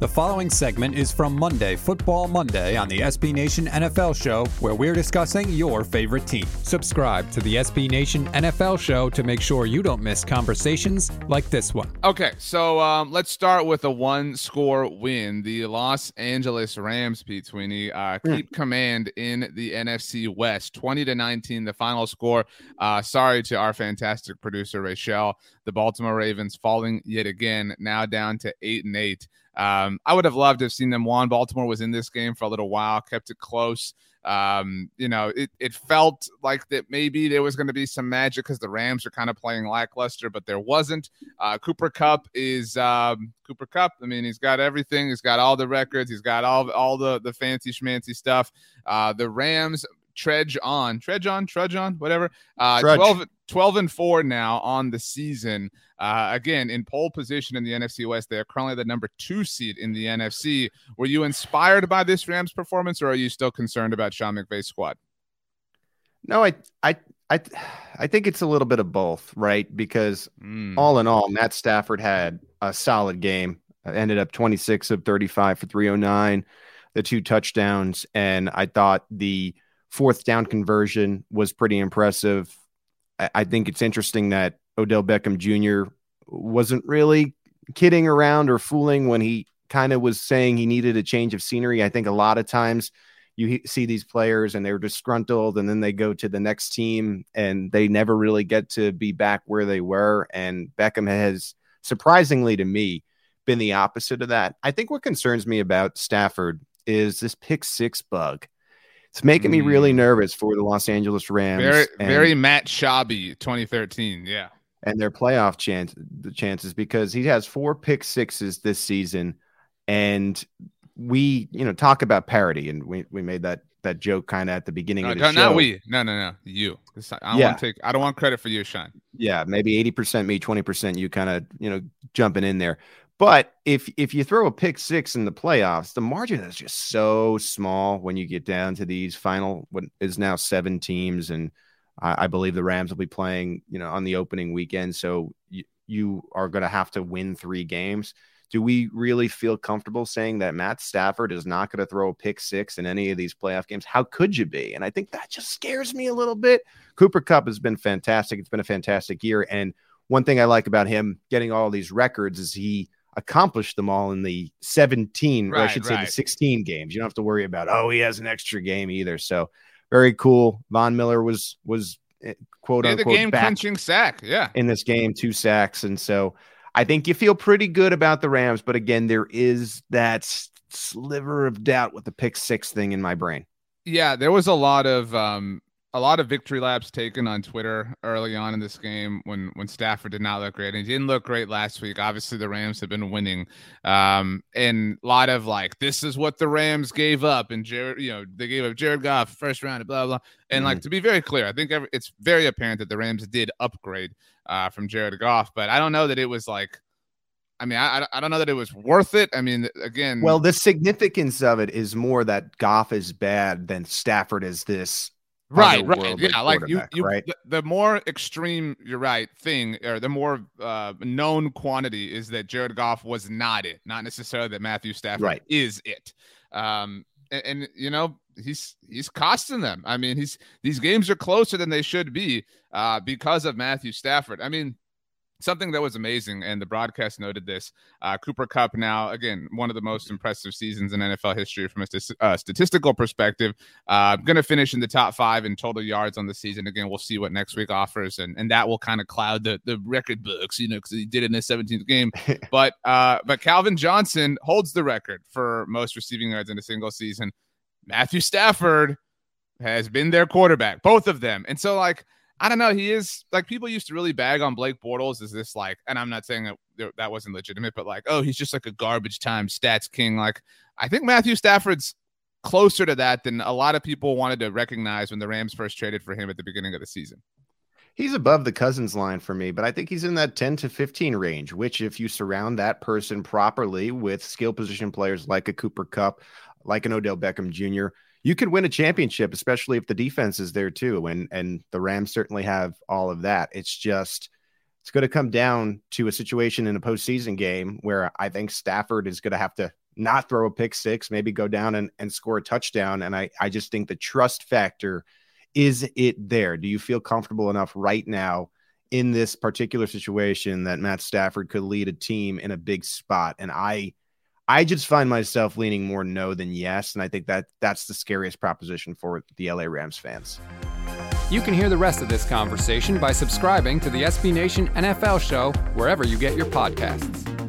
The following segment is from Monday, Football Monday, on the SB Nation NFL Show, where we're discussing your favorite team. Subscribe to the SB Nation NFL Show to make sure you don't miss conversations like this one. Okay, so um, let's start with a one score win. The Los Angeles Rams, Pete Sweeney, uh, keep mm. command in the NFC West 20 to 19, the final score. Uh, sorry to our fantastic producer, Rachel. The Baltimore Ravens falling yet again, now down to 8 and 8. Um, I would have loved to have seen them won. Baltimore was in this game for a little while, kept it close. Um, you know, it, it felt like that maybe there was going to be some magic because the Rams are kind of playing lackluster, but there wasn't. Uh, Cooper Kupp is um, Cooper Kupp. I mean, he's got everything. He's got all the records. He's got all all the the fancy schmancy stuff. Uh, the Rams trudge on, trudge on, trudge on, whatever. Uh, 12, 12 and 4 now on the season. Uh, again, in pole position in the NFC West, they are currently the number two seed in the NFC. Were you inspired by this Rams performance, or are you still concerned about Sean McVay's squad? No, I, I, I, I think it's a little bit of both, right? Because mm. all in all, Matt Stafford had a solid game. Ended up 26 of 35 for 309, the two touchdowns, and I thought the fourth down conversion was pretty impressive. I, think it's interesting that Odell Beckham Jr. wasn't really kidding around or fooling when he kind of was saying he needed a change of scenery. I think a lot of times you see these players and they're disgruntled and then they go to the next team and they never really get to be back where they were. And Beckham has surprisingly to me been the opposite of that. I think what concerns me about Stafford is this pick six bug. It's making me really mm. nervous for the Los Angeles Rams. Very, and, very Matt Schaub 2013. Yeah. And their playoff chance, the chances because he has four pick sixes this season. And we, you know, talk about parity. And we, we made that that joke kind of at the beginning no, of the no, show. Not we. No, no, no. You. I don't yeah. want to take I don't want credit for you, Sean. Yeah, maybe 80% me, 20% you kind of, you know, jumping in there. But if if you throw a pick six in the playoffs, the margin is just so small when you get down to these final what is now seven teams, and I, I believe the Rams will be playing, you know, on the opening weekend. So you, you are going to have to win three games. Do we really feel comfortable saying that Matt Stafford is not going to throw a pick six in any of these playoff games? How could you be? And I think that just scares me a little bit. Cooper Kupp has been fantastic. It's been a fantastic year. And one thing I like about him getting all these records is he accomplished them all in the 17, right, or I should right. say the 16 games. You don't have to worry about, oh, he has an extra game either. So very cool. Von Miller was was eh, quote yeah, unquote the game clinching sack. Yeah. In this game, two sacks. And so I think you feel pretty good about the Rams, but again, there is that sliver of doubt with the pick six thing in my brain. Yeah, there was a lot of um a lot of victory laps taken on Twitter early on in this game when when Stafford did not look great. And he didn't look great last week. Obviously, the Rams have been winning, um, and a lot of like this is what the Rams gave up, and Jared, you know, they gave up Jared Goff first round, blah blah. And mm-hmm. like to be very clear, I think every, it's very apparent that the Rams did upgrade uh, from Jared Goff, but I don't know that it was like. I mean, I, I don't know that it was worth it. I mean, again, well, the significance of it is more that Goff is bad than Stafford is this right right yeah like you, you right? The, more extreme you're right thing or the more uh, known quantity is that jared goff was not it not necessarily that matthew stafford right. is it um and, and, you know he's he's costing them i mean he's these games are closer than they should be uh because of matthew stafford i mean something that was amazing, and the broadcast noted this. Uh, Cooper Kupp now, again, one of the most impressive seasons in NFL history from a st- uh, statistical perspective. Uh, going to finish in the top five in total yards on the season. Again, we'll see what next week offers, and, and that will kind of cloud the, the record books, you know, because he did it in his 17th game. but uh, but Calvin Johnson holds the record for most receiving yards in a single season. Matthew Stafford has been their quarterback, both of them, and so like I don't know. He is like people used to really bag on Blake Bortles. Is this like, and I'm not saying that that wasn't legitimate, but like, oh, he's just like a garbage time stats king. Like, I think Matthew Stafford's closer to that than a lot of people wanted to recognize when the Rams first traded for him at the beginning of the season. He's above the Cousins line for me, but I think he's in that 10 to 15 range, which, if you surround that person properly with skill position players like a Cooper Kupp, like an Odell Beckham Jr., you could win a championship, especially if the defense is there too. And and the Rams certainly have all of that. It's just it's going to come down to a situation in a postseason game where I think Stafford is going to have to not throw a pick six, maybe go down and, and score a touchdown. And I, I just think the trust factor is it there? Do you feel comfortable enough right now in this particular situation that Matt Stafford could lead a team in a big spot? And I I just find myself leaning more no than yes. And I think that that's the scariest proposition for the LA Rams fans. You can hear the rest of this conversation by subscribing to the SB Nation NFL show wherever you get your podcasts.